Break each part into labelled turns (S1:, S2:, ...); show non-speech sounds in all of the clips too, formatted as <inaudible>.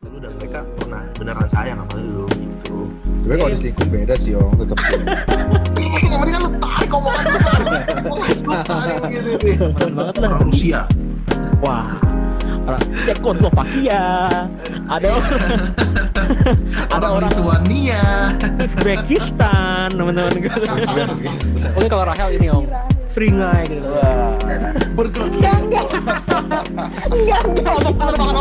S1: lu dan mereka pernah beneran sayang sama lu gitu
S2: Tapi kalau diselingkuh beda sih om, tetap.
S1: mendingan <laughs> lu tarik omongan lu lu tarik gitu
S3: Keren banget lah.
S1: orang Rusia
S3: Wah. Orang Cekoslovakia. Ada <laughs> orang ada orang
S1: Lithuania
S3: Uzbekistan, teman-teman gue. Oke kalau Rahel ini om, seringai gitu.
S2: Wah,
S1: bergerak
S3: Enggak, enggak. enggak, enggak. Untuk penerbangan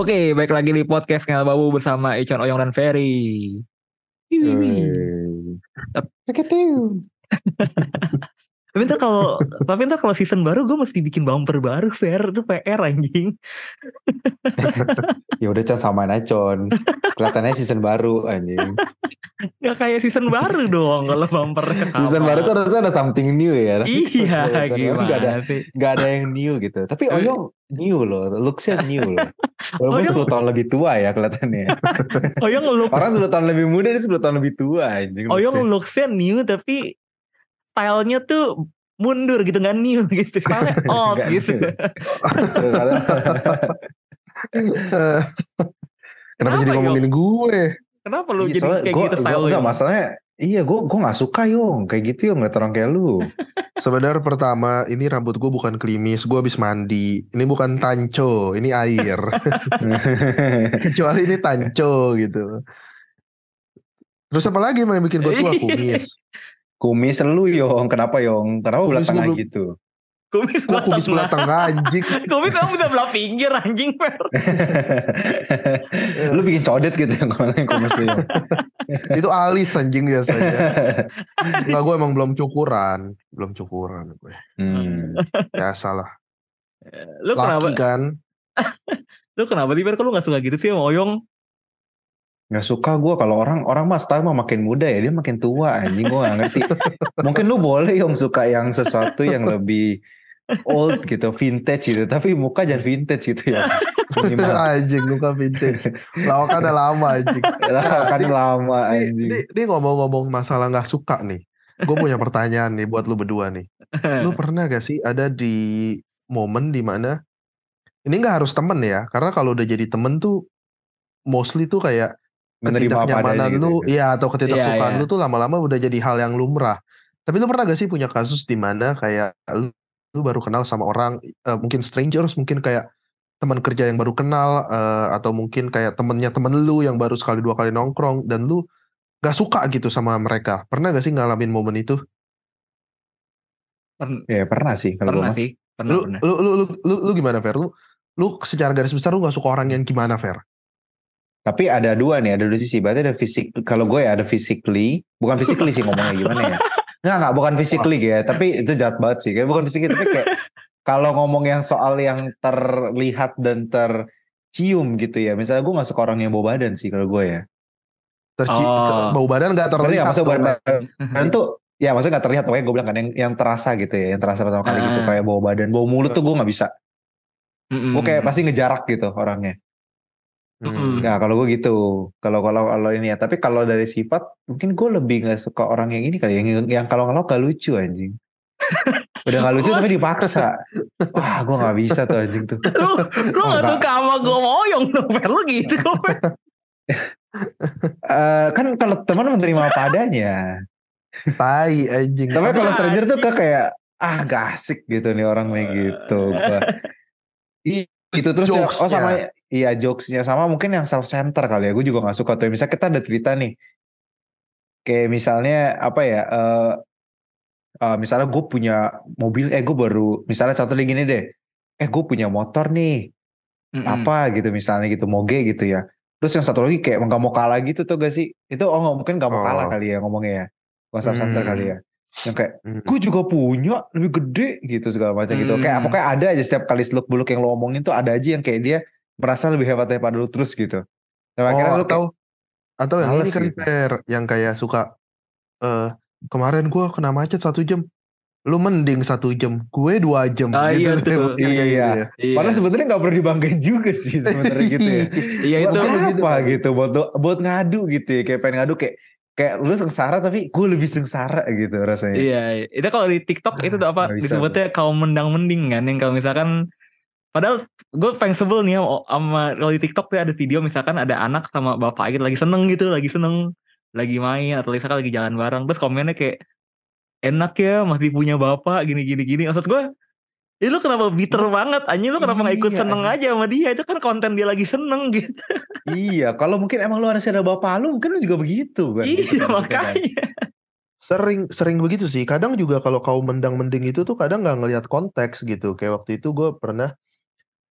S3: oke. Baik lagi di podcast Ngel Babu bersama Icon Oyong dan Ferry. Tapi ntar kalau tapi ntar kalau season baru gue mesti bikin bumper baru Fer itu PR anjing. <laughs>
S2: ya udah con samain aja con. Kelihatannya season baru anjing.
S3: Gak kayak season baru dong kalau bumper <laughs>
S2: Season baru tuh harusnya ada something new ya.
S3: Iya, <laughs>
S2: baru nggak ada
S3: gimana sih?
S2: nggak ada yang new gitu. Tapi. Oyong new loh, looksnya new loh. Walaupun
S3: Oyong-
S2: 10 tahun lebih tua ya kelihatannya. <laughs>
S3: Oyong look
S2: Orang 10 tahun lebih muda, dia 10 tahun lebih tua anjing.
S3: Oyong
S2: looksnya.
S3: new tapi stylenya tuh mundur gitu nggak new gitu. <laughs> Stylenya old gitu.
S2: new. <laughs>
S4: Kenapa jadi
S3: Kenapa,
S4: ngomongin gue?
S3: Kenapa lu
S2: Iya,
S3: jadi
S2: soalnya
S3: kayak
S2: gua-
S3: gitu
S2: gua-
S3: style lu?
S2: Enggak masalahnya Iya gue gue gak suka Yong Kayak gitu Yong Ngeliat orang kayak lu <laughs>
S4: Sebenarnya pertama ini rambut gue bukan klimis, gue habis mandi. Ini bukan tanco, ini air. <laughs> Kecuali ini tanco gitu. Terus apa lagi yang bikin gue tua <laughs> kumis?
S2: Kumis lu Yong Kenapa Yong Kenapa belah
S4: Kumis
S2: tengah
S4: gua belum-
S2: gitu
S3: Kumis
S4: Gue kumis belah tengah anjing. <laughs>
S3: Kumis kamu udah belah pinggir anjing Fer. <laughs>
S2: Lu bikin codet gitu yang Kalau yang kumis <laughs> lu
S4: Itu alis anjing biasanya. Enggak gue emang belum cukuran, belum cukuran gue.
S2: hmm.
S4: Biasa lah.
S3: Lu kenapa?
S4: Laki kan.
S3: Lu kenapa sih Fer? Kok lu gak suka gitu sih sama Oyong?
S2: Gak suka gue kalau orang orang mah style mah makin muda ya dia makin tua anjing gue gak ngerti mungkin lu boleh yang suka yang sesuatu yang lebih old gitu vintage gitu tapi muka jangan vintage gitu ya minimal <laughs>
S4: anjing muka vintage. Lawakan udah lama anjing.
S2: lah kan lama anjing
S4: ini, ini ngomong-ngomong masalah nggak suka nih. Gue punya pertanyaan nih buat lu berdua nih. Lu <laughs> pernah gak sih ada di momen di mana ini nggak harus temen ya, karena kalau udah jadi temen tuh mostly tuh kayak ketidaknyamanan
S2: gitu
S4: lu,
S2: ya.
S4: iya atau ketidaksukaan
S3: Iya, iya.
S4: lu tuh lama-lama udah jadi hal yang lumrah. Tapi lu pernah gak sih punya kasus di mana kayak lu, lu baru kenal sama orang, eh, mungkin strangers, mungkin kayak teman kerja yang baru kenal, eh, atau mungkin kayak temennya temen lu yang baru sekali dua kali nongkrong dan lu gak suka gitu sama mereka. Pernah gak sih ngalamin momen itu?
S3: Pern-
S2: ya pernah sih kalau
S3: pernah sih. Pernah,
S4: Lu,
S3: pernah.
S4: lu, lu, lu, lu, lu gimana Fer? Lu, lu secara garis besar lu gak suka orang yang gimana Fer?
S2: tapi ada dua nih ada dua sisi berarti ada fisik kalau gue ya ada physically bukan physically sih ngomongnya gimana ya nggak nggak bukan physically ya tapi itu jahat banget sih kayak bukan physically tapi kayak <laughs> kalau ngomong yang soal yang terlihat dan tercium gitu ya misalnya gue nggak suka orang yang bawa badan sih kalau gue ya
S4: Terci
S3: Oh.
S4: bau badan gak
S2: ya
S4: terlihat.
S2: maksudnya
S4: tuh.
S2: badan, badan tuh ya maksudnya nggak terlihat pokoknya gue bilang kan yang yang terasa gitu ya yang terasa pertama kali gitu
S3: Ah.
S2: kayak bawa badan bawa mulut tuh gue nggak bisa
S3: Mm-mm.
S2: gue kayak pasti ngejarak gitu orangnya
S4: Hmm.
S2: Ya kalau gue gitu, kalau kalau kalau ini ya. Tapi kalau dari sifat, mungkin gue lebih nggak suka orang yang ini kali, yang yang kalau ngelok gak lucu anjing. <laughs> Udah gak lucu tapi dipaksa. Wah, gue nggak bisa tuh anjing tuh.
S3: lu lu gak
S2: enggak.
S3: suka sama gue sama Oyong dong. Lu gitu. <laughs>
S2: Eh, kan kalau teman menerima apa adanya.
S4: Tai anjing.
S2: Tapi kalau stranger tuh ke kayak ah gak asik gitu nih orang kayak gitu. Gua. <laughs> Itu terus ya, oh sama iya jokesnya sama mungkin yang self center kali ya. Gue juga nggak suka tuh. Misalnya kita ada cerita nih, kayak misalnya apa ya? eh eh, misalnya gue punya mobil, eh gue baru misalnya contoh lagi gini deh, eh gue punya motor nih,
S3: Mm-mm.
S2: apa gitu misalnya gitu moge gitu ya. Terus yang satu lagi kayak nggak mau kalah gitu tuh gak sih? Itu oh mungkin nggak mau
S4: Oh.
S2: kalah kali ya ngomongnya ya. Bukan self center
S4: Hmm.
S2: kali ya. Yang kayak
S4: Hmm.
S2: gue juga punya lebih gede gitu segala macam gitu. Kayak
S3: Hmm.
S2: pokoknya ada aja setiap kali seluk beluk yang lo omongin tuh ada aja yang kayak dia merasa lebih hebat daripada lu terus gitu. Dan akhirnya
S4: Oh,
S2: lu
S4: atau
S2: kayak,
S4: atau yang ini kan
S2: gitu.
S4: Yang kayak suka eh kemarin gua kena macet satu jam. Lu mending satu jam, gue dua jam.
S3: Ah, iya
S4: Fer,
S3: tuh.
S2: Iya.
S4: gitu ya.
S3: Iya.
S2: padahal sebenarnya nggak perlu dibanggain juga sih sebenarnya gitu ya. <laughs>
S3: Iya
S2: Buat
S3: itu.
S4: gitu,
S2: apa gitu buat buat ngadu gitu ya kayak pengen ngadu kayak kayak lu sengsara tapi gue lebih sengsara gitu rasanya.
S3: Iya, itu kalau di TikTok itu tuh apa disebutnya kaum mendang mending kan yang kalau misalkan Padahal gue pengen sebel nih ya sama kalau di TikTok tuh ada video misalkan ada anak sama bapak gitu lagi seneng gitu, lagi seneng, lagi main atau misalkan lagi jalan bareng, terus komennya kayak enak ya masih punya bapak gini gini gini. Maksud gue, ya lu kenapa bitter banget? Anjing lu kenapa nggak ikut
S2: Iya,
S3: seneng aja sama dia? Itu kan konten dia lagi seneng <laughs> gitu.
S2: iya, kalau mungkin emang lu harus ada bapak lu, mungkin lu juga begitu kan.
S3: iya
S2: kan, kan.
S3: makanya.
S4: Sering sering begitu sih. Kadang juga kalau kau mendang-mending itu tuh kadang nggak ngelihat konteks gitu. Kayak waktu itu gue pernah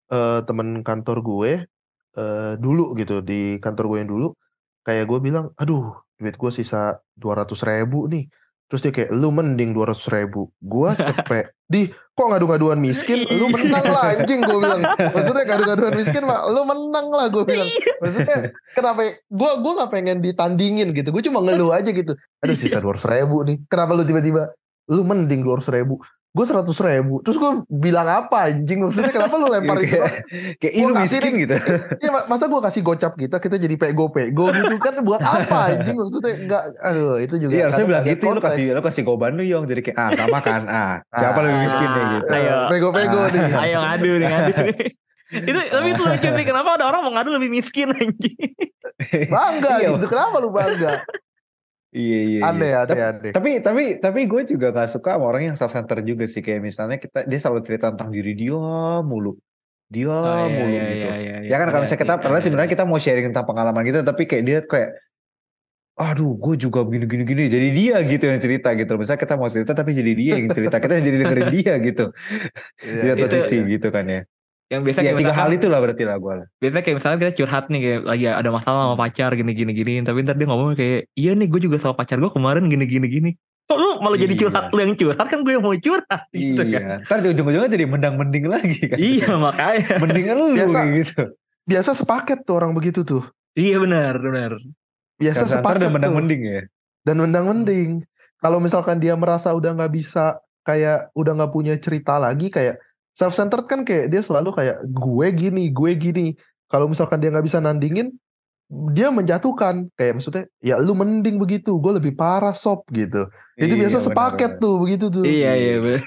S4: eh temen kantor gue eh dulu gitu di kantor gue yang dulu kayak gue bilang, aduh duit gue sisa 200 ribu nih. Terus dia kayak lu mending 200 ribu. Gue <laughs> cepet. Di kok ngadu-ngaduan miskin? Lu menang lah anjing gue bilang. Maksudnya ngadu-ngaduan miskin mah lu menang lah gue bilang. Maksudnya kenapa gue gue nggak pengen ditandingin gitu. Gue cuma ngeluh aja gitu. Aduh sisa 200 ribu nih. Kenapa lu tiba-tiba lu mending 200 ribu? Gue 100 ribu. Terus gue bilang apa anjing? Maksudnya kenapa lu lempar <laughs> itu?
S2: kayak,
S4: kasih
S2: miskin
S4: nih.
S2: gitu. <laughs>
S4: Iya, ma- masa gue kasih gocap kita, kita jadi pego-pego gitu kan buat apa anjing? Maksudnya enggak, aduh itu juga.
S2: Iya harusnya bilang gitu, lu kasih lu kasih goban lu yong jadi kayak ah sama kan ah siapa lebih miskin nih gitu.
S3: Ayo.
S4: Pego-pego
S2: Ah.
S4: nih. <laughs>
S3: Ayo ngadu nih ngadu nih. itu tapi itu lucu sih kenapa ada orang mau ngadu lebih miskin anjing.
S4: Bangga
S2: Iya.
S4: gitu. Kenapa lu bangga?
S2: Iya iya.
S4: Aneh,
S2: iya.
S4: aneh,
S2: Tapi-
S4: aneh.
S2: Tapi tapi tapi gue juga gak suka sama orang yang self center juga sih kayak misalnya kita dia selalu cerita tentang diri dia mulu. Dia
S3: Oh, iya,
S2: mulu
S3: iya,
S2: gitu.
S3: iya, iya,
S2: Ya kan kalau
S3: Iya
S2: misalnya kita padahal
S3: iya,
S2: sebenarnya
S3: iya.
S2: kita mau sharing tentang pengalaman kita tapi kayak dia kayak aduh gue juga begini gini gini jadi dia gitu yang cerita gitu misalnya kita mau cerita tapi jadi dia yang cerita kita jadi dengerin dia gitu <laughs>
S4: Iya,
S2: di atas
S3: itu-
S2: sisi gitu kan ya
S3: yang biasa
S2: ya
S3: kayak
S2: tiga hal itu lah berarti lah gue lah
S3: biasanya kayak misalnya kita curhat nih kayak lagi ada masalah sama pacar gini gini gini tapi ntar dia ngomong kayak iya nih gue juga sama pacar gue kemarin gini gini gini kok lu malah jadi
S2: Iya.
S3: curhat lu yang curhat kan gue yang mau curhat <laughs> gitu kan
S2: iya ntar di ujung-ujungnya jadi mendang-mending lagi kan
S3: iya makanya
S2: mendingan lu
S4: Biasa.
S2: kayak gitu
S4: Biasa sepaket tuh orang begitu tuh.
S3: iya benar benar
S4: Biasa
S2: center
S4: sepaket
S2: dan
S4: tuh.
S2: mendang-mending ya
S4: dan mendang-mending. Kalau misalkan dia merasa udah nggak bisa kayak udah nggak punya cerita lagi kayak self centered kan kayak dia selalu kayak gue gini, gue gini. Kalau misalkan dia nggak bisa nandingin, dia menjatuhkan kayak maksudnya ya lu mending begitu, gue lebih parah sob gitu. Itu
S2: Iya,
S4: biasa sepaket
S2: benar.
S4: tuh begitu tuh.
S3: iya iya benar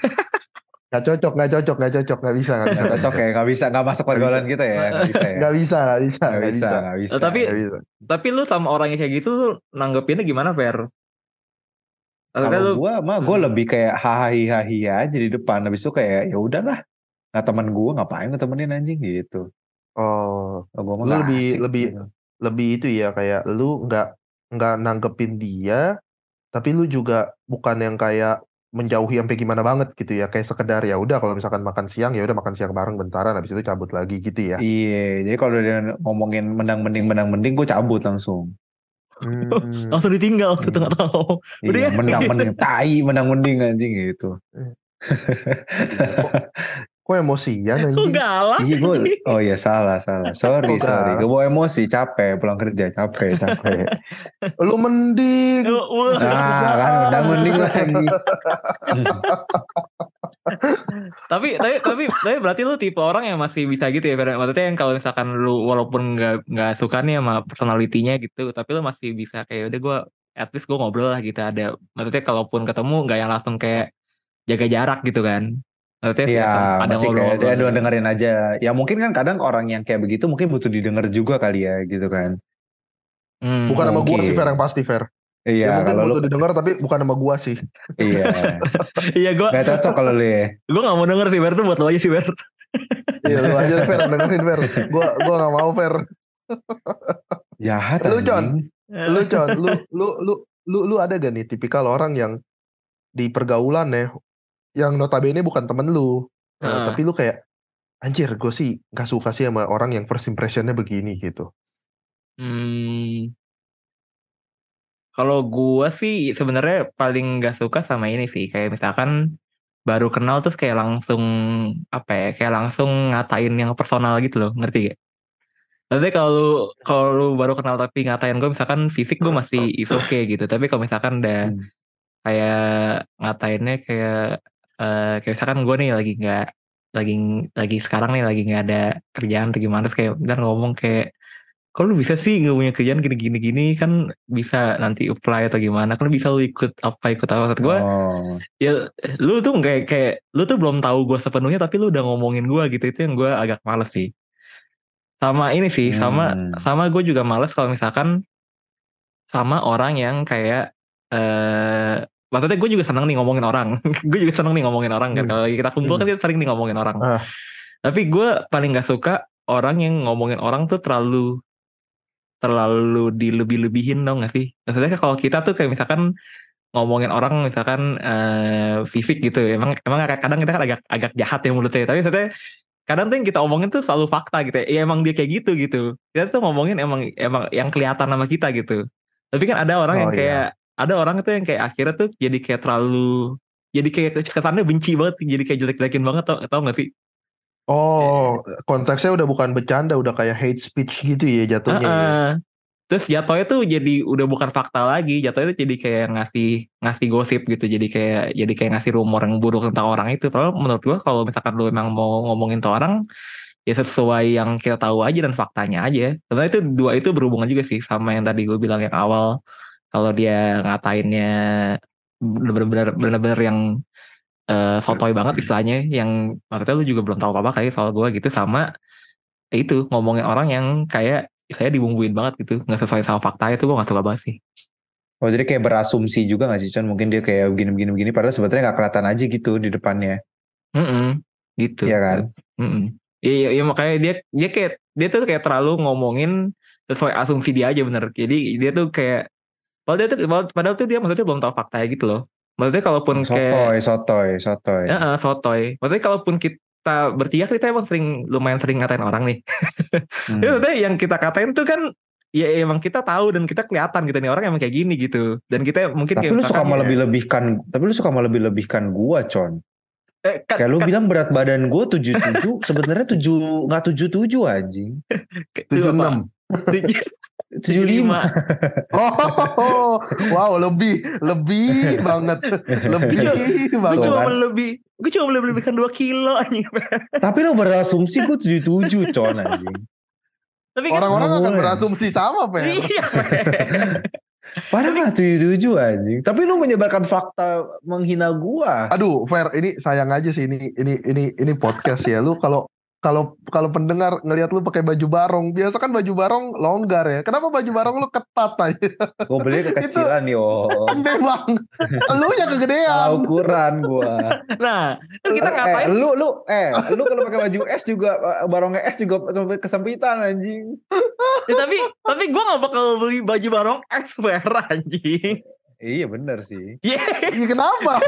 S4: Gak cocok, gak cocok, gak cocok, gak bisa, gak bisa.
S2: Nggak cocok ya nggak bisa nggak masuk pergaulan kita ya nggak bisa ya
S4: Gak bisa, gak bisa,
S2: nggak bisa nggak bisa
S3: Tapi-
S4: Nggak bisa.
S3: tapi lu sama orang yang kayak gitu lu nanggepinnya gimana Fer
S2: kalau
S3: lu
S2: gue mah gue
S3: Hmm.
S2: lebih kayak hahaha aja di depan habis itu kayak ya udahlah nggak teman gue ngapain temenin anjing gitu
S4: Oh,
S2: oh, gue mah
S4: Lu lebih-
S2: asik
S4: lebih-
S2: gitu.
S4: lebih itu ya kayak lu nggak nggak nanggepin dia, tapi lu juga bukan yang kayak menjauhi sampai gimana banget gitu ya, kayak sekedar ya udah kalau misalkan makan siang ya udah makan siang bareng bentaran, habis itu cabut lagi gitu ya.
S2: iya jadi kalau dia ngomongin mendang-mending mendang-mending gue cabut langsung
S4: Hmm.
S3: langsung ditinggal tuh
S2: Hmm.
S3: tengah tahu Udah
S2: iya
S3: ya?
S2: mendang-mending tai mendang-mending anjing gitu <laughs>
S4: kok, kok emosian
S3: kok
S4: anjing?
S3: galak
S2: Iya gue, oh iya salah salah, sorry
S4: Kok
S2: sorry, gue bawa emosi, capek. Pulang kerja, capek capek. <laughs>
S4: Lu mending.
S2: Nah kan? Mendang mending lagi. <laughs>
S3: tapi tapi tapi tapi berarti lu tipe orang yang masih bisa gitu ya maksudnya yang kalau misalkan lu walaupun nggak nggak suka nih sama personalitinya gitu tapi lu masih bisa kayak udah gue at least gue ngobrol lah gitu. Ada maksudnya kalaupun ketemu nggak yang langsung kayak jaga jarak gitu kan
S2: Iya,
S3: ada
S2: masih kayak
S3: ngobrol
S2: doang dengerin aja. Ya mungkin kan kadang orang yang kayak begitu mungkin butuh didengar juga kali ya, gitu kan.
S3: Hmm.
S4: Bukan sama gua sih Fer yang pasti Fer. Ya
S2: Iya,
S4: mungkin
S2: kalau lu,
S4: butuh didengar tapi bukan sama gua sih.
S2: iya, <laughs>
S3: iya gue
S2: nggak cocok kalau lu ya.
S3: gue nggak mau denger sih Fer tuh buat lo aja sih Fer
S4: Iya lu aja Fer dengerin Fer. Gua gua gak mau Fer.
S2: Jahat
S4: Lu, John. Lu Con, lu lu lu lu lu ada gak nih tipikal orang yang di pergaulan ya yang notabene bukan temen lu. Eh,
S3: Ah.
S4: tapi lu kayak anjir gue sih gak suka sih sama orang yang first impressionnya begini gitu.
S3: Hmm. Kalau gua sih sebenarnya paling gak suka sama ini sih kayak misalkan baru kenal terus kayak langsung apa ya kayak langsung ngatain yang personal gitu loh ngerti gak? Tapi kalau kalau lu baru kenal tapi ngatain gue misalkan fisik gue masih is okay gitu tapi kalau misalkan udah
S2: Hmm.
S3: kayak ngatainnya kayak eh, kayak misalkan gue nih lagi nggak lagi lagi sekarang nih lagi nggak ada kerjaan atau gimana terus kayak dan ngomong kayak kok lu bisa sih gak punya kerjaan gini-gini gini kan bisa nanti apply atau gimana? Kan bisa lu ikut apa ikut apa? Maksud gue
S2: Oh.
S3: ya lu tuh kayak kayak lu tuh belum tahu gue sepenuhnya tapi lu udah ngomongin gue gitu. Itu yang gue agak males sih. Sama ini sih sama
S2: Hmm.
S3: sama gue juga males kalau misalkan sama orang yang kayak eh maksudnya gue juga seneng nih ngomongin orang <laughs> gue juga seneng nih ngomongin orang kan
S4: Hmm.
S3: kalau kita kumpul kan
S4: Hmm.
S3: kita sering nih ngomongin orang
S4: Ah.
S3: tapi gue paling gak suka orang yang ngomongin orang tuh terlalu terlalu dilebih-lebihin dong gak sih maksudnya kalau kita tuh kayak misalkan ngomongin orang misalkan eh fisik gitu emang emang kadang kita kan agak agak jahat ya mulutnya tapi maksudnya kadang tuh yang kita omongin tuh selalu fakta gitu ya, ya emang dia kayak gitu gitu kita tuh ngomongin emang emang yang kelihatan sama kita gitu tapi kan ada orang yang
S4: Oh, iya.
S3: Ada orang itu yang kayak akhirnya tuh jadi kayak terlalu jadi kayak kesannya benci banget jadi kayak jelek-jelekin banget tau, tau gak sih
S4: Oh, konteksnya udah bukan bercanda, udah kayak hate speech gitu ya jatuhnya. ya.
S3: Heeh. Terus jatuhnya tuh jadi udah bukan fakta lagi, jatuhnya tuh jadi kayak ngasih ngasih gosip gitu, jadi kayak jadi kayak ngasih rumor yang buruk tentang orang itu. Padahal menurut gua kalau misalkan lu emang mau ngomongin tuh orang, ya sesuai yang kita tahu aja dan faktanya aja. Sebenarnya itu dua itu berhubungan juga sih sama yang tadi gue bilang yang awal, kalau dia ngatainnya bener-bener bener-bener yang eh, sotoy banget istilahnya, yang maksudnya lu juga belum tahu apa-apa kayak soal gua gitu sama ya itu ngomongin orang yang kayak saya dibumbuin banget gitu nggak sesuai sama fakta itu gue nggak suka banget sih
S2: Oh jadi kayak berasumsi juga gak sih Con? Mungkin dia kayak begini-begini begini padahal sebetulnya gak kelihatan aja gitu di depannya.
S3: Mm-mm, gitu
S2: Iya kan?
S3: Mm-mm. Iya, iya makanya dia dia kayak dia tuh kayak terlalu ngomongin sesuai asumsi dia aja bener jadi dia tuh kayak padahal dia tuh padahal- tuh dia maksudnya belum tahu faktanya gitu loh maksudnya kalaupun kayak
S2: Sotoy, sotoy, sotoy.
S3: ya eh, sotoy maksudnya kalaupun kita bertiga kita emang sering lumayan sering ngatain orang nih <laughs>
S2: Hmm.
S3: Ya maksudnya yang kita katain tuh kan ya emang kita tahu dan kita kelihatan gitu nih orang emang kayak gini gitu. Dan kita mungkin
S2: Tapi
S3: kayak
S2: lu suka
S3: misalkan-
S2: melebih-lebihkan, tapi lu suka melebih-lebihkan gua, Con.
S3: eh, kan,
S2: Kayak lu
S3: kan-
S2: bilang berat badan gua 77, sebenarnya 7 nggak 77 anjing. <laughs>
S3: ke- <laughs>
S4: Tujuh enam.
S2: 75. <laughs>
S4: Oh, wow, lebih, lebih banget, lebih
S3: Gue
S4: banget.
S3: cuma
S2: kan?
S3: melebih, gue cuma melebihkan 2 kilo anjing.
S2: Tapi lu berasumsi gua 77, Con anjing.
S3: Tapi kan
S4: Orang-orang
S2: Nggak
S4: akan berasumsi sama, Fer.
S3: iya. <laughs>
S2: Padahal nggak 77 anjing. Tapi lu menyebarkan fakta menghina gua.
S4: Aduh, Fer, ini sayang aja sih ini ini ini ini podcast ya. Lu kalau kalau kalau pendengar ngelihat lu pakai baju barong, biasa kan baju barong longgar ya. Kenapa baju barong lu ketat aja?
S2: Gua beli <laughs> kekecilan yo.
S4: Memang lu yang
S2: Salah
S4: kegedean.
S2: ukuran gua.
S3: Nah, kan kita
S2: eh,
S3: ngapain?
S2: lu lu eh lu kalau pakai baju S juga eh, barongnya S juga kesempitan anjing.
S3: Ya, tapi tapi gue gak bakal beli baju barong expert anjing.
S2: Iya bener sih.
S3: Iya.
S4: Iya kenapa? <laughs>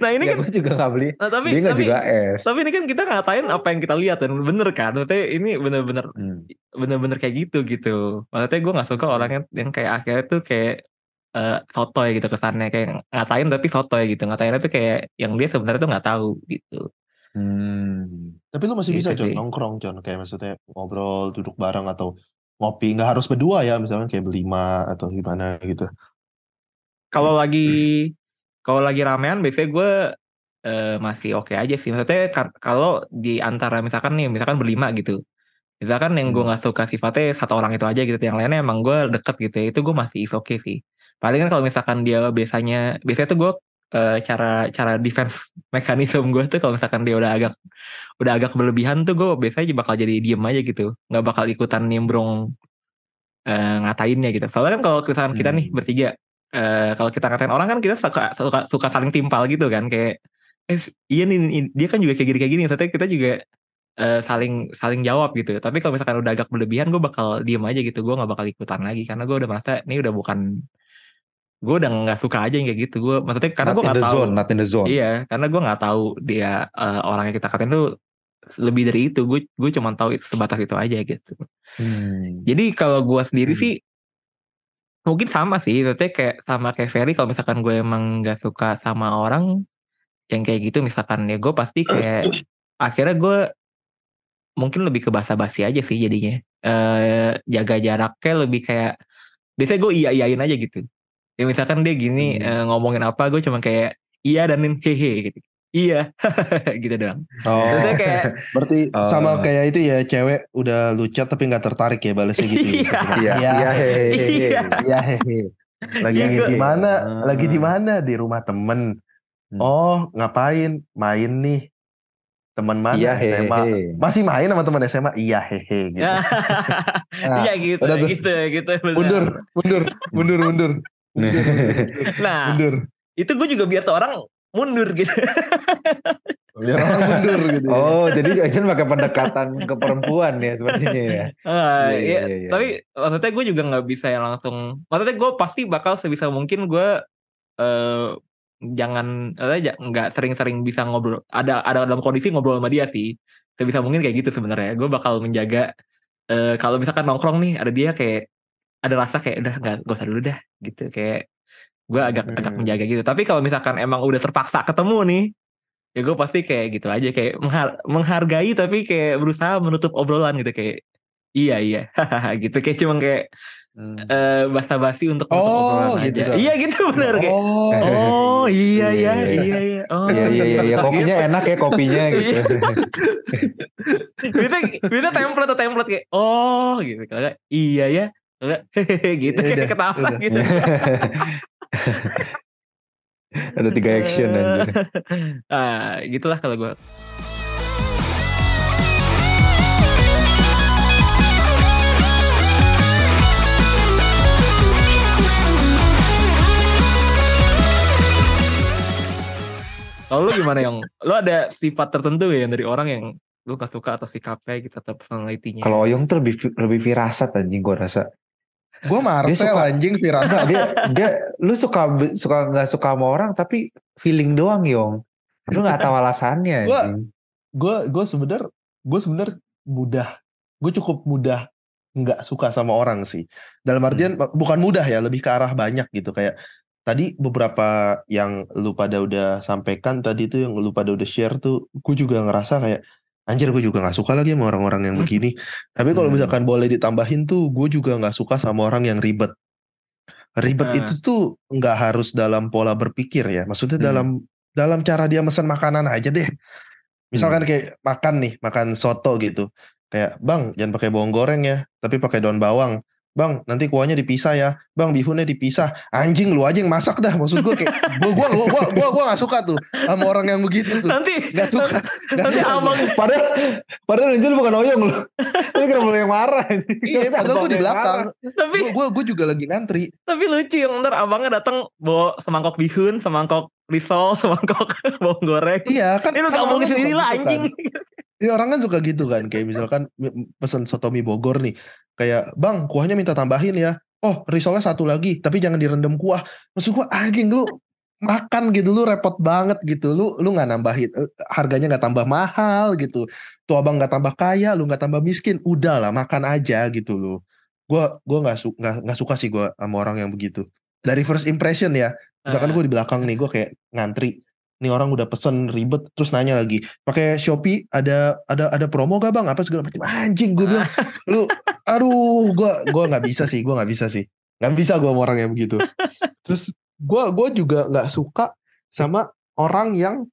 S3: Nah ini
S2: ya,
S3: kan.
S2: gue juga gak beli.
S3: Nah, tapi
S2: Dia nggak
S3: tapi,
S2: juga S.
S3: tapi ini kan kita ngatain apa yang kita lihat dan bener kan. Maksudnya ini bener-bener
S2: Hmm.
S3: bener-bener kayak gitu gitu. Maksudnya gue nggak suka orang yang, yang kayak akhirnya tuh kayak eh sotoy gitu kesannya kayak ngatain tapi sotoy gitu ngatainnya tuh kayak yang dia sebenarnya tuh nggak tahu gitu.
S2: Hmm.
S4: Tapi lu masih bisa
S3: Gitu
S4: Con
S3: sih.
S4: nongkrong Con kayak maksudnya ngobrol, duduk bareng atau ngopi nggak harus berdua ya misalnya kayak berlima atau gimana gitu.
S3: Kalau lagi kalau lagi ramean biasanya gue eh, masih oke aja sih. Maksudnya ka- kalau di antara misalkan nih misalkan berlima gitu. Misalkan yang gue
S2: Hmm.
S3: nggak suka sifatnya satu orang itu aja gitu. Yang lainnya emang gue deket gitu ya. Itu gue masih is oke sih. Paling kan kalau misalkan dia biasanya biasanya tuh gue eh, cara cara defense <laughs> mekanisme gue tuh kalau misalkan dia udah agak udah agak berlebihan tuh gue biasanya bakal jadi diem aja gitu nggak bakal ikutan nimbrung eh, ngatainnya gitu soalnya kan kalau misalkan kita nih
S2: Hmm.
S3: bertiga eh, kalau kita ngatain orang kan kita suka suka, suka saling timpal gitu kan kayak eh iya nih dia kan juga kayak gini kayak gini tapi kita juga eh, saling saling jawab gitu tapi kalau misalkan udah agak berlebihan gue bakal diem aja gitu gue nggak bakal ikutan lagi karena gue udah merasa ini udah bukan gue udah nggak suka aja yang kayak gitu gue maksudnya karena gue nggak
S2: the
S3: tahu
S2: zone, not in the zone.
S3: Iya, karena gue nggak tahu dia eh, orang yang kita katain tuh lebih dari itu. Gue gue cuma tahu sebatas itu aja gitu.
S2: Hmm.
S3: Jadi kalau gue sendiri
S4: Hmm.
S3: sih mungkin sama sih. Maksudnya kayak sama kayak Ferry kalau misalkan gue emang nggak suka sama orang yang kayak gitu misalkan ya gue pasti kayak <coughs> akhirnya gue mungkin lebih ke basa-basi aja sih jadinya. eh jaga jaraknya lebih kayak biasanya gue iya iyain aja gitu. Ya misalkan dia gini
S2: Hmm.
S3: eh, ngomongin apa gue cuma kayak iya dan hehe gitu. Iya <laughs> gitu doang
S4: Oh,
S3: Maksudnya kayak
S4: berarti
S2: Oh.
S4: sama kayak itu ya cewek udah lu chat tapi nggak tertarik ya balesnya gitu. ya.
S3: Iya.
S2: Iya,
S4: Iya.
S2: iya, hehehe.
S3: Iya.
S4: Iya hehe. Lagi
S3: Iya.
S4: di mana? Lagi di mana? Di rumah temen.
S2: Hmm.
S4: Oh, ngapain? Main nih. Teman mana?
S2: Iya,
S4: SMA.
S2: hehehe.
S4: Masih main sama teman SMA? Iya hehe gitu. <laughs> Nah,
S3: iya gitu
S4: udah tuh.
S3: gitu gitu bener.
S4: mundur, mundur, mundur, mundur.
S3: nah
S4: Mundur.
S3: itu gue juga biar tuh orang mundur gitu
S4: Biar orang mundur gitu. ya.
S2: Oh, jadi Jason pakai pendekatan ke perempuan ya sepertinya ya. <laughs>
S3: Ah,
S2: Iya,
S3: iya,
S2: iya, iya,
S3: tapi maksudnya gue juga nggak bisa yang langsung maksudnya gue pasti bakal sebisa mungkin gue eh jangan eh, ja- nggak sering-sering bisa ngobrol ada ada dalam kondisi ngobrol sama dia sih sebisa mungkin kayak gitu sebenarnya gue bakal menjaga eh kalau misalkan nongkrong nih ada dia kayak ada rasa kayak udah nggak gak usah dulu dah gitu kayak gue agak agak
S2: Hmm.
S3: menjaga gitu tapi kalau misalkan emang udah terpaksa ketemu nih ya gue pasti kayak gitu aja kayak menghar- menghargai tapi kayak berusaha menutup obrolan gitu kayak iya iya <laughs> gitu kayak cuma kayak
S2: Hmm.
S3: eh basa-basi untuk menutup
S4: Oh,
S3: obrolan
S4: gitu
S3: aja iya gitu bener kayak
S4: Oh,
S3: oh iya
S2: Iya,
S3: ya
S2: iya, iya.
S3: iya iya oh
S2: Iya iya iya, iya. <laughs> kopinya
S3: gitu.
S2: enak ya kopinya <laughs> gitu.
S3: Bisa bisa template atau template kayak oh gitu kalau iya ya Kalau nggak, hehehe gitu
S4: Ya
S3: kayak ketawa gitu <laughs>
S2: Ada tiga action anjir. <laughs>
S3: ah gitulah kalau gue Kalau lu gimana yang lu ada sifat tertentu ya dari orang yang lu gak suka atau sikapnya gitu atau personality-nya?
S2: Kalau Oyong tuh lebih lebih firasat anjing gue rasa.
S4: Gue Marcel
S2: suka-
S4: anjing Firasa.
S2: Enggak dia dia lu suka suka nggak suka sama orang tapi feeling doang Yong. Lu nggak tahu alasannya <laughs> anjing.
S4: gue gue sebener gue sebener mudah gue cukup mudah nggak suka sama orang sih dalam artian bukan mudah ya lebih ke arah banyak gitu kayak tadi beberapa yang lu pada udah sampaikan tadi tuh yang lu pada udah share tuh gue juga ngerasa kayak anjir gue juga nggak suka lagi sama orang-orang yang begini tapi kalau
S2: Hmm.
S4: misalkan boleh ditambahin tuh gue juga nggak suka sama orang yang ribet ribet
S3: Ah.
S4: itu tuh nggak harus dalam pola berpikir ya maksudnya
S2: Hmm.
S4: dalam dalam cara dia mesen makanan aja deh Misalkan kayak makan nih, makan soto gitu. Kayak, bang jangan pakai bawang goreng ya, tapi pakai daun bawang. Bang, nanti kuahnya dipisah ya. Bang, bihunnya dipisah. Anjing lu aja yang masak dah. Maksud gue kayak, gue <laughs> gua, gua, gua, gua, gua gak suka tuh sama orang yang begitu tuh.
S3: nanti
S4: Gak suka. Gak
S3: nanti
S4: suka.
S3: abang
S2: Padahal padahal Angel bukan Oyong loh. <laughs> Tapi kenapa lu yang marah?
S4: Iya, padahal gue di belakang.
S3: tapi
S4: Gue gua, gua juga lagi ngantri.
S3: tapi lucu yang ntar abangnya datang bawa semangkok bihun, semangkok risol, <laughs> semangkok bawang goreng.
S4: Iya kan.
S3: Ini lu
S4: kan
S3: gak gitu
S4: suka
S3: lah
S4: gitu
S3: anjing.
S4: kan. Iya orang kan suka gitu kan. Kayak misalkan mi- pesen soto mie Bogor nih. Kayak, bang kuahnya minta tambahin ya. Oh risolnya satu lagi. Tapi jangan direndam kuah. Maksud gue anjing lu makan gitu lu repot banget gitu lu lu nggak nambahin eh, harganya nggak tambah mahal gitu tuh abang nggak tambah kaya lu nggak tambah miskin udahlah makan aja gitu lu gua gua nggak su nggak suka sih gua sama orang yang begitu dari first impression ya misalkan
S3: Ah.
S4: gue di belakang nih gue kayak ngantri nih orang udah pesen ribet terus nanya lagi pakai shopee ada ada ada promo gak bang? Apa segala macam. Anjing gue bilang lu aduh gue gua nggak bisa sih gue nggak bisa sih. Nggak bisa gue sama orang yang begitu. Terus gue gua juga nggak suka sama orang yang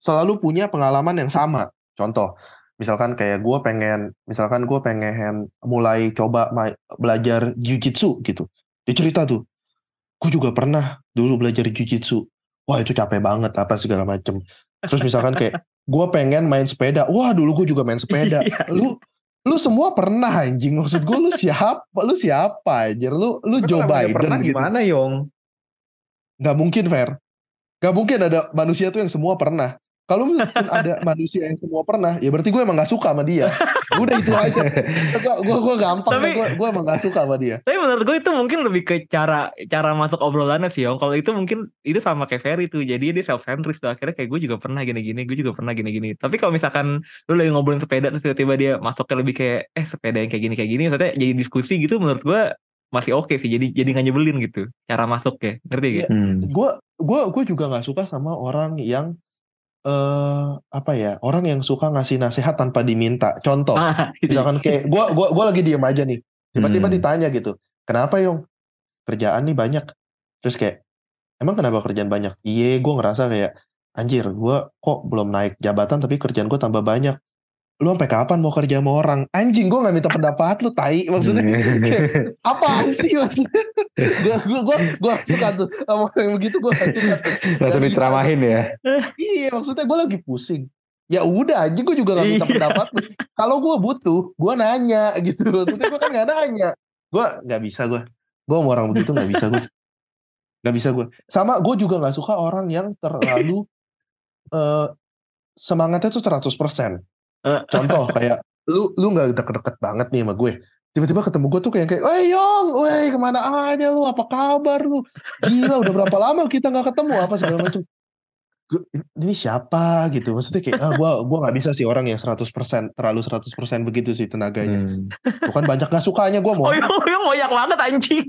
S4: selalu punya pengalaman yang sama. Contoh misalkan kayak gue pengen misalkan gue pengen mulai coba belajar jujitsu gitu. Dia cerita tuh gue juga pernah dulu belajar jujitsu wah itu capek banget apa segala macem. Terus misalkan kayak gue pengen main sepeda. Wah dulu gue juga main sepeda.
S3: Iya.
S4: lu lu semua pernah anjing. Maksud gue lu siapa lu siapa anjir? Lu lu
S2: Tapi
S4: Joe Biden
S2: pernah?
S4: gitu.
S2: Gimana Yong?
S4: nggak mungkin fair nggak mungkin ada manusia tuh yang semua pernah kalau misalkan ada manusia yang semua pernah ya berarti gue emang nggak suka sama dia udah itu aja gue gue gue gampang
S3: Tapi-
S4: gue gue emang nggak suka sama dia
S3: Tapi menurut gue itu mungkin lebih ke cara cara masuk obrolannya sih, Yong. Kalau itu mungkin itu sama kayak Ferry tuh. Jadi dia self centris tuh akhirnya kayak gue juga pernah gini-gini, gue juga pernah gini-gini. Tapi kalau misalkan lu lagi ngobrolin sepeda terus tiba-tiba dia masuknya lebih kayak eh sepeda yang kayak gini kayak gini, maksudnya jadi diskusi gitu menurut gue masih oke sih. Jadi jadi nggak nyebelin gitu cara masuknya. Ngerti gak?
S2: Hmm.
S4: gue gue gue juga nggak suka sama orang yang eh apa ya orang yang suka ngasih nasihat tanpa diminta. Contoh
S3: Ah, <laughs> itu.
S4: misalkan kayak gue gua gua lagi diem aja nih. Tiba-tiba
S2: Hmm.
S4: ditanya gitu kenapa yong kerjaan nih banyak. Terus kayak emang kenapa kerjaan banyak? Iya gue ngerasa kayak anjir gue kok belum naik jabatan tapi kerjaan gue tambah banyak lu sampai kapan mau kerja sama orang? Anjing gue nggak minta pendapat lu tai. Maksudnya kayak, apa sih maksudnya? Gue gue gue gue suka tuh sama yang begitu gue suka. <laughs>
S2: Langsung diceramahin ya.
S4: iya maksudnya gue lagi pusing. Ya udah anjing gue juga gak minta
S3: Iya.
S4: pendapat lu. Kalau gue butuh gue nanya gitu. Maksudnya gue kan gak nanya. Gue nggak bisa gue gue sama orang begitu nggak bisa gue nggak bisa gue sama gue juga nggak suka orang yang terlalu eh semangatnya tuh 100%
S3: Eh.
S4: Contoh kayak lu lu nggak deket-deket banget nih sama gue tiba-tiba ketemu gue tuh kayak kayak, "Weh Yong, weh ke mana aja lu? Apa kabar lu? Gila, udah berapa lama kita nggak ketemu apa segala macam." Ini siapa gitu? Maksudnya kayak, ah gue gua nggak bisa sih orang yang 100% terlalu 100% begitu sih tenaganya.
S2: Hmm.
S4: Bukan banyak gak sukanya gue mau
S3: Oh, iya, banyak banget anjing.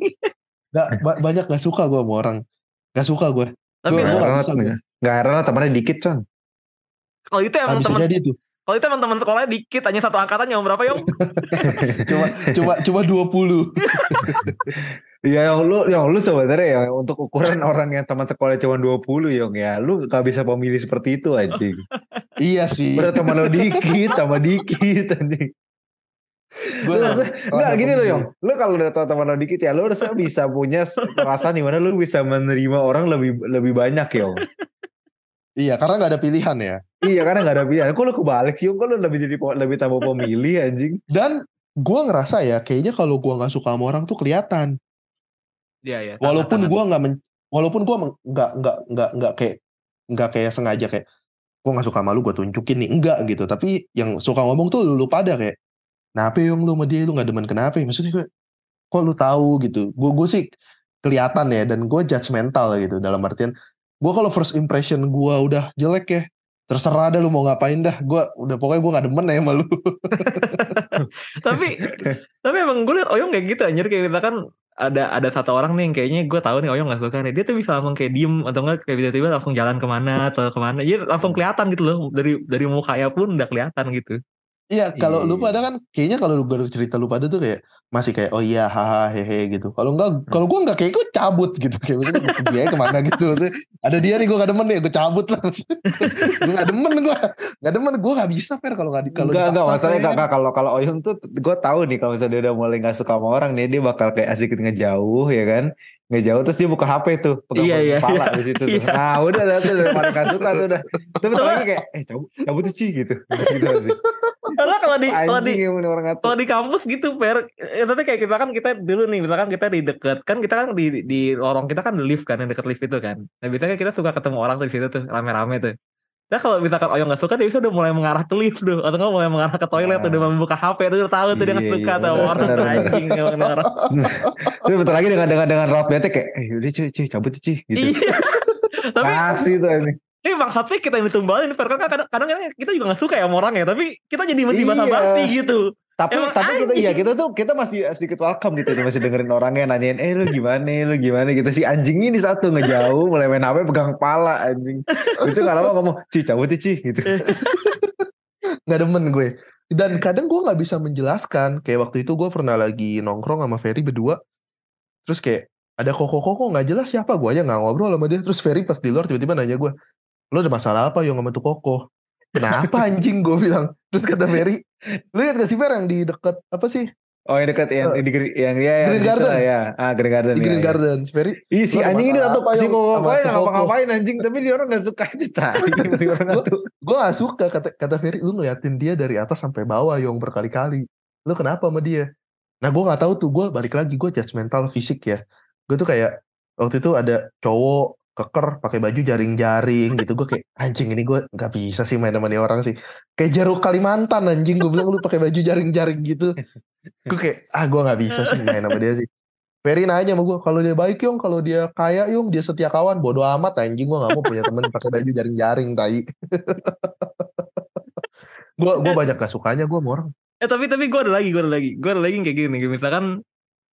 S4: Gak, ba- banyak gak suka gue sama orang. Gak suka gue.
S3: Tapi
S4: Gua-
S2: Gak
S4: gua
S2: heran
S4: nggak
S2: lah,
S4: bisa
S2: gak heran lah temannya dikit con.
S3: kalau itu
S4: Ah,
S3: emang
S4: bisa
S3: teman
S4: jadi tuh.
S3: Kalau itu emang teman sekolahnya dikit hanya satu angkatan yang berapa <laughs> <laughs> Yong?
S4: Cuma cuma cuma 20.
S2: Iya yang lu yang lu sebenarnya ya untuk ukuran orang yang teman sekolah cuma 20 Yong ya. Lu gak bisa pemilih seperti itu anjing. <laughs>
S4: iya sih.
S2: Udah teman lo dikit, tambah dikit anjing. Harusnya, enggak gini loh. Yong. Lu kalau udah tau teman lo dikit ya lu harusnya bisa punya perasaan di mana lu bisa menerima orang lebih lebih banyak Yong.
S4: Iya, karena gak ada pilihan ya.
S2: iya karena gak ada pilihan. Kok lu kebalik sih? Kok lu lebih jadi lebih tambah pemilih anjing?
S4: Dan gue ngerasa ya, kayaknya kalau gue nggak suka sama orang tuh kelihatan.
S3: Iya, iya.
S4: Walaupun gue nggak men- walaupun gue nggak nggak nggak nggak kayak nggak kayak sengaja kayak gue nggak suka sama lu gue tunjukin nih enggak gitu tapi yang suka ngomong tuh lu, lu pada kayak kenapa yang lu sama dia lu nggak demen kenapa ya? maksudnya gue kok lu tahu gitu gue gue sih kelihatan ya dan gue judgmental gitu dalam artian gue kalau first impression gue udah jelek ya terserah dah lu mau ngapain dah gue udah pokoknya gue nggak demen ya sama lu <laughs>
S3: tapi tapi emang gue liat Oyong kayak gitu anjir kayak misalkan ada ada satu orang nih yang kayaknya gue tahu nih Oyong gak suka nih dia tuh bisa langsung kayak diem atau enggak kayak tiba-tiba langsung jalan ke mana atau ke mana jadi langsung kelihatan gitu loh dari dari mukanya pun udah kelihatan gitu
S4: Iya, kalau lu
S2: Iya.
S4: pada kan kayaknya kalau lu baru cerita lu pada tuh kayak masih kayak oh iya haha hehe gitu. Kalau enggak kalau gua enggak kayak gue cabut gitu kayak gua pergi aja ke mana gitu. Maksudnya, ada dia nih gua gak demen nih gue cabut lah. <laughs> gue gak demen gua. Gak demen gua gak bisa Fer kalau gak di kalau
S2: enggak enggak
S4: dipaksa,
S2: masalahnya kakak kalau kalau Oyong tuh gue tahu nih kalau misalnya dia udah mulai nggak suka sama orang nih dia bakal kayak asik ngejauh ya kan ngejauh terus dia buka HP tuh pegang
S3: Iya, iya,
S2: kepala
S3: iya.
S2: di situ tuh. <laughs>
S3: Iya.
S2: nah udah udah tuh udah paling nggak suka tuh udah tapi lagi kayak eh cabut cabut tuh Ci gitu gitu sih
S3: karena kalau di kalau di kalau di kampus gitu per ya, nanti kayak kita kan kita dulu nih misalkan kita di deket kan kita kan di di lorong kita kan di lift kan yang deket lift itu kan nah biasanya kita suka ketemu orang tuh di situ tuh rame-rame tuh. Nah kalau misalkan Oyong gak suka dia bisa udah mulai mengarah ke lift tuh Atau nggak mulai mengarah ke toilet tuh Udah membuka HP tuh udah tahu tuh dia gak
S2: Iya,
S3: suka
S2: iya,
S3: tuh sama orang anjing orang. <laughs>
S2: Tapi bentar lagi dengan dengan dengan raut bete kayak eh udah cuy cuy cabut Ci gitu.
S3: Iya. <laughs> Tapi
S2: kasih tuh ini
S3: ini maksudnya kita yang ditumbalin kan kadang, kadang kan kita juga gak suka ya sama orangnya Tapi kita jadi mesti
S2: Iya.
S3: basa-basi gitu
S2: tapi
S3: Emang
S2: tapi kita
S3: anjing.
S2: iya kita tuh kita masih sedikit welcome gitu tuh masih dengerin orangnya nanyain eh lu gimana lu gimana gitu si anjing ini satu ngejauh mulai main HP pegang kepala anjing bisa kalau lama ngomong ci cabut ya, ci gitu
S4: Gak demen gue. Dan kadang gue nggak bisa menjelaskan. Kayak waktu itu gue pernah lagi nongkrong sama Ferry berdua. Terus kayak ada koko-koko nggak jelas siapa gue aja nggak ngobrol sama dia. Terus Ferry pas di luar tiba-tiba nanya gue, lo ada masalah apa yang sama tuh koko? Kenapa anjing gue bilang. Terus kata Ferry, lu lihat gak sih Fer yang di deket apa sih
S2: oh yang dekat yang di Green- yang dia yang
S4: Green
S2: situ
S4: Garden.
S2: lah, ya ah Green Garden
S4: di
S2: ya,
S4: Green
S2: ya.
S4: Garden? Ferry,
S2: Ih si anjing ini atau
S4: apa
S2: si koko
S4: sama
S2: yang
S4: tuh koko?
S2: ngapa-ngapain anjing tapi dia orang gak suka itu <laughs> tadi orang tuh
S4: gue gak suka kata kata Ferry, lu ngeliatin dia dari atas sampai bawah yang berkali-kali. Lu kenapa sama dia? Nah gue nggak tahu tuh gue balik lagi gue judgmental fisik ya. Gue tuh kayak waktu itu ada cowok keker pakai baju jaring-jaring gitu. Gue kayak <laughs> anjing ini gue nggak bisa sih main sama nih orang sih. Kayak jeruk Kalimantan anjing gue bilang lu pakai baju jaring-jaring gitu. Gue kayak ah gue nggak bisa sih main sama dia sih. Ferry nanya sama gue kalau dia baik yong. Kalau dia kaya yong. Dia setia kawan. Bodoh amat anjing gue nggak mau punya temen pakai baju jaring-jaring tai. <laughs> Gue gue banyak gak sukanya gue sama orang.
S3: Eh tapi tapi gue ada lagi, gue ada lagi, gue ada lagi kayak gini. Misalkan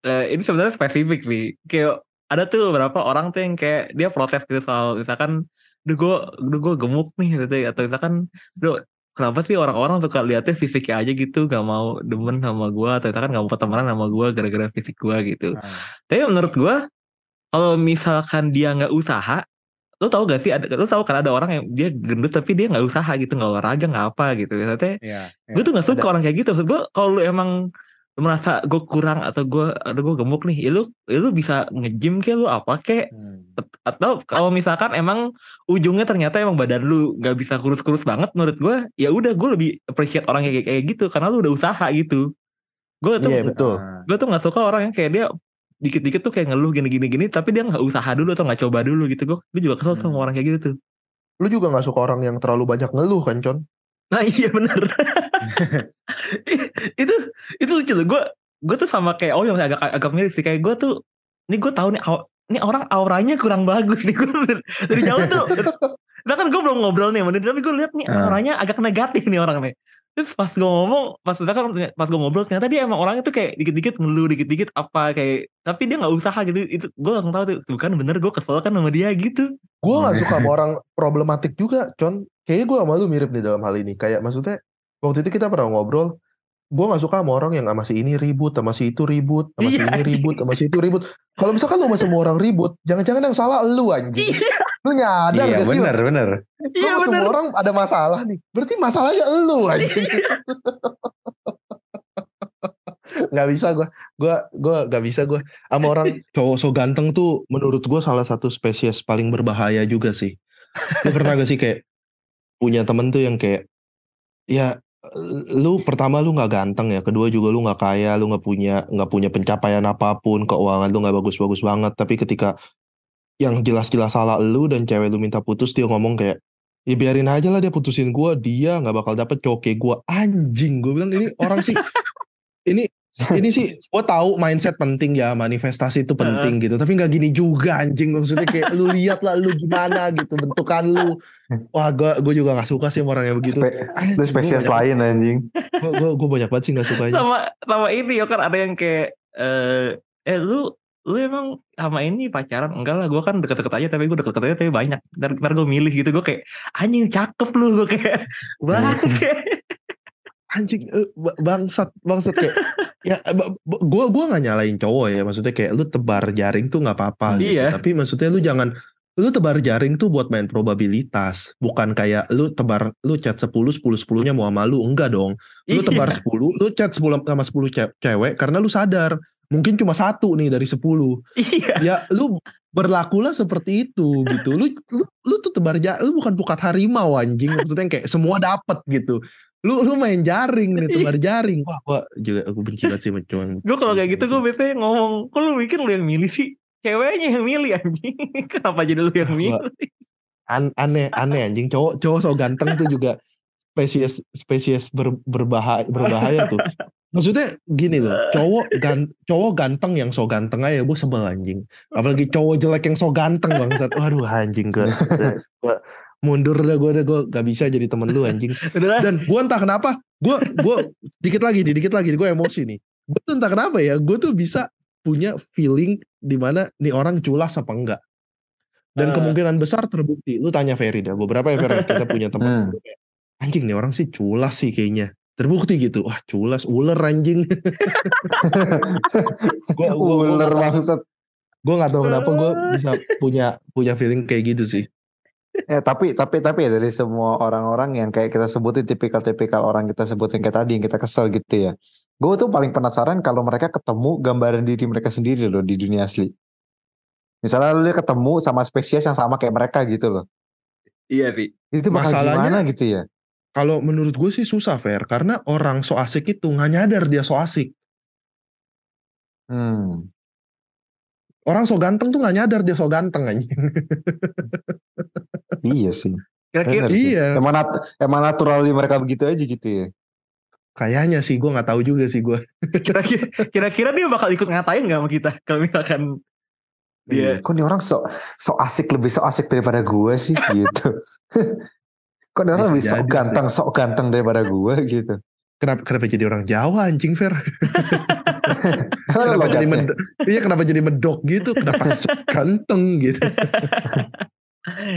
S3: eh, ini sebenarnya spesifik nih. Kayak ada tuh beberapa orang tuh yang kayak dia protes gitu soal misalkan, duh gue, duh gue gemuk nih gitu ya. Atau misalkan, duh kenapa sih orang-orang suka lihatnya fisiknya aja gitu, gak mau demen sama gue atau misalkan gak mau temenan sama gue gara-gara fisik gue gitu. Tapi menurut gue kalau misalkan dia nggak usaha, lu tau gak sih ada lu tau kan ada orang yang dia gendut tapi dia nggak usaha gitu nggak olahraga nggak apa gitu maksudnya
S2: Iya.
S3: gue tuh nggak suka orang kayak gitu maksud gue kalau lu emang merasa gue kurang atau gue atau gue gemuk nih ya lu ya lu bisa nge-gym kayak lu apa kayak
S2: Hmm.
S3: atau kalau misalkan emang ujungnya ternyata emang badan lu nggak bisa kurus-kurus banget menurut gue ya udah gue lebih appreciate orang kayak kayak gitu karena lu udah usaha gitu gue tuh
S4: Iya betul.
S2: Ah.
S3: gue tuh nggak suka orang yang kayak dia dikit-dikit tuh kayak ngeluh gini-gini gini tapi dia nggak usaha dulu atau nggak coba dulu gitu gue gue juga kesel sama
S2: Hmm.
S3: orang kayak gitu tuh
S4: Lu juga gak suka orang yang terlalu banyak ngeluh kan Con?
S3: Nah iya bener <laughs> itu itu lucu loh gue gue tuh sama kayak oh yang agak agak mirip sih kayak gue tuh ini gue tahu nih ini orang auranya kurang bagus nih <laughs> gue dari jauh tuh <laughs> Nah kan gue belum ngobrol nih tapi gue lihat nih
S2: Ah.
S3: auranya agak negatif nih orang nih. Terus pas gue ngomong, pas kan pas gue ngobrol ternyata dia emang orangnya tuh kayak dikit-dikit ngeluh, dikit-dikit apa kayak, tapi dia nggak usaha gitu. Itu gue langsung tahu tuh, bukan bener gue kesel kan sama dia gitu.
S4: Gue gak suka sama <laughs> orang problematik juga, Con. Kayaknya gue sama lu mirip nih dalam hal ini. Kayak maksudnya, waktu itu kita pernah ngobrol, gue gak suka sama orang yang sama si ini ribut, sama si itu ribut, sama si
S3: Iya,
S4: ini ribut, sama si itu ribut. Kalau misalkan lu sama semua orang ribut, jangan-jangan yang salah lu anjing. Lu nyadar
S2: Iya
S4: gak sih?
S2: benar benar.
S3: Iya bener.
S4: semua orang ada masalah nih. Berarti masalahnya lu <laughs> anjing. gak bisa gue gue gue gak bisa gue sama orang cowok so ganteng tuh menurut gue salah satu spesies paling berbahaya juga sih lu pernah gak sih kayak punya temen tuh yang kayak ya lu pertama lu nggak ganteng ya kedua juga lu nggak kaya lu nggak punya nggak punya pencapaian apa pun keuangan lu nggak bagus-bagus banget tapi ketika yang jelas-jelas salah lu dan cewek lu minta putus dia ngomong kayak ya biarin aja lah dia putusin gua dia nggak bakal dapet kayak gua. Anjing gue bilang ini orang sih ini ini sih gue tahu mindset penting ya manifestasi itu penting gitu tapi nggak gini juga anjing. Maksudnya kayak lu lihat lah lu gimana gitu bentukan lu. Wah gue gue juga nggak suka sih sama orang yang begitu.
S2: Spe- lu spesies lain anjing.
S4: gue gue gue banyak banget sih nggak sukanya.
S3: Sama sama ini ya kan ada yang kayak, eh, eh lu lu emang sama ini pacaran? Enggak lah gue kan deket-deket aja tapi gue deket-deket aja tapi banyak. Ntar, ntar gue milih gitu. Gue kayak anjing cakep lu. Gue kayak <laughs> bangke
S4: anjing eh, ba- bangsat bangsat kayak <laughs> ya gue gue nggak nyalain cowok ya maksudnya kayak lu tebar jaring tuh nggak apa-apa gitu.
S3: Iya.
S4: tapi maksudnya lu jangan lu tebar jaring tuh buat main probabilitas. Bukan kayak lu tebar lu chat 10 10 10 nya mau sama lu. Enggak dong. Lu
S3: Iya.
S4: tebar 10 lu chat 10 sama 10 ce- cewek karena lu sadar mungkin cuma satu nih dari 10
S3: iya.
S4: Ya lu berlakulah seperti itu gitu. Lu lu, lu tuh tebar jaring lu bukan pukat harimau anjing. Maksudnya yang kayak semua dapet gitu. Lu lu main jaring nih tebar jaring. Wah gua juga aku benci banget sih cowok
S3: gue kalau kayak gitu gue biasanya ngomong kok lu mikir lu yang milih sih? Ceweknya yang milih anjing. <laughs> Kenapa jadi lu yang milih?
S4: An- aneh aneh anjing. Cowok cowok so ganteng tuh juga spesies spesies ber- berbahaya berbahaya tuh maksudnya gini loh cowok gan cowok ganteng yang so ganteng aja gue sebel anjing. Apalagi cowok jelek yang so ganteng bangsat. Waduh anjing gue gue mundur dah gue dah gue gak bisa jadi temen lu anjing. Dan gue entah kenapa gue gue dikit lagi nih dikit lagi gue emosi nih. Gue tuh entah kenapa ya gue tuh bisa punya feeling di mana nih orang culas apa enggak. Dan
S3: Eh.
S4: kemungkinan besar terbukti. Lu tanya Ferry dah beberapa ya Ferry kita punya teman
S2: Hmm.
S4: anjing nih orang sih culas sih kayaknya terbukti gitu wah culas ular anjing <laughs> gue
S2: Ular bangsat.
S4: gue nggak tahu kenapa gue <laughs> bisa punya punya feeling kayak gitu sih
S2: Eh tapi tapi tapi ya dari semua orang-orang yang kayak kita sebutin tipikal-tipikal orang kita sebutin kayak tadi yang kita kesel gitu ya. Gue tuh paling penasaran kalau mereka ketemu gambaran diri mereka sendiri loh di dunia asli. Misalnya lu dia ketemu sama spesies yang sama kayak mereka gitu loh.
S3: iya sih
S2: Itu bakal
S4: Masalahnya-
S2: gimana gitu ya?
S4: Kalau menurut gue sih susah fair karena orang so asik itu nggak nyadar dia so asik
S2: Hmm.
S4: orang so ganteng tuh nggak nyadar dia so ganteng anjing <laughs>
S2: Iya sih.
S3: kira-kira
S4: iya
S2: Emang, nat- emang natural mereka begitu aja gitu ya.
S4: kayaknya sih gue nggak tahu juga sih gue <laughs>
S3: kira-kira kira-kira dia bakal ikut ngatain gak sama kita kalau misalkan
S2: Iya.
S3: dia
S2: Kok nih orang so so asik lebih so asik daripada gue sih gitu. <laughs> Kok orang
S4: Bisa
S2: lebih sok ganteng sok ganteng daripada gue gitu.
S4: kenapa kenapa jadi orang Jawa anjing Fer? <laughs> Kenapa jadi med- iya kenapa jadi medok gitu? Kenapa so ganteng gitu?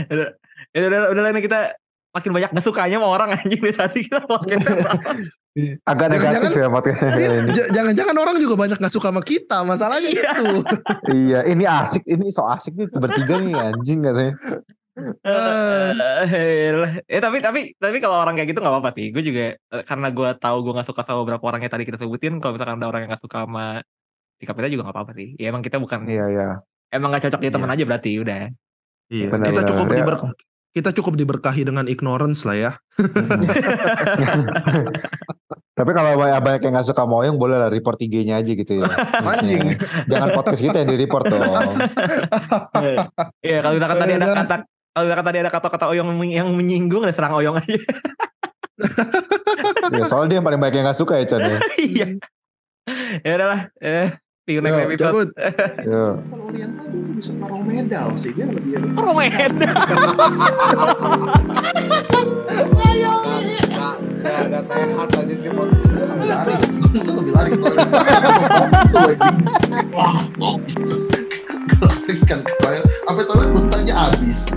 S3: Udah <laughs> udah udah, udah lah, ini kita makin banyak gak sukanya sama orang anjing dari tadi kita makin
S2: agak negatif
S4: Jangan-jangan-
S2: ya podcast
S4: Iya, <laughs> jangan-jangan orang juga banyak nggak suka sama kita masalahnya
S3: Iya.
S4: itu.
S2: Iya, ini asik, ini so asik nih bertiga nih anjing katanya.
S3: Eh, eh tapi tapi tapi kalau orang kayak gitu nggak apa-apa sih. Gue juga eh, karena gue tahu gue nggak suka sama beberapa orang yang tadi kita sebutin. Kalau misalkan ada orang yang nggak suka sama sikap kita juga nggak apa-apa sih. Ya emang kita bukan
S2: Iya iya.
S3: emang nggak cocok jadi teman
S4: Iya.
S3: aja berarti udah.
S4: Iya,
S2: Benar,
S4: kita
S2: benar,
S4: cukup diber- kita cukup diberkahi dengan ignorance lah ya. <laughs>
S2: Tapi kalau banyak banyak yang gak suka Moyong boleh lah report IG-nya aja gitu ya. <laughs>
S4: Anjing.
S2: Jangan podcast kita yang di report dong. <laughs>
S3: Iya kalau misalkan tadi ada kata kalau kata tadi ada kata-kata oyong yang menyinggung dan serang oyong aja.
S2: ya, soalnya dia yang paling baik yang gak suka ya Chan ya. <laughs>
S3: Iya. ya udahlah. Eh, Piu
S4: naik
S2: naik.
S1: Kalau Oriental kan bisa taruh medal sih dia lebih. Taruh medal. Ayo. Gak, sehat aja di podcast.
S4: Lari. Lebih lari. Wah. Kelarikan ke toilet. Sampai toilet muntahnya habis.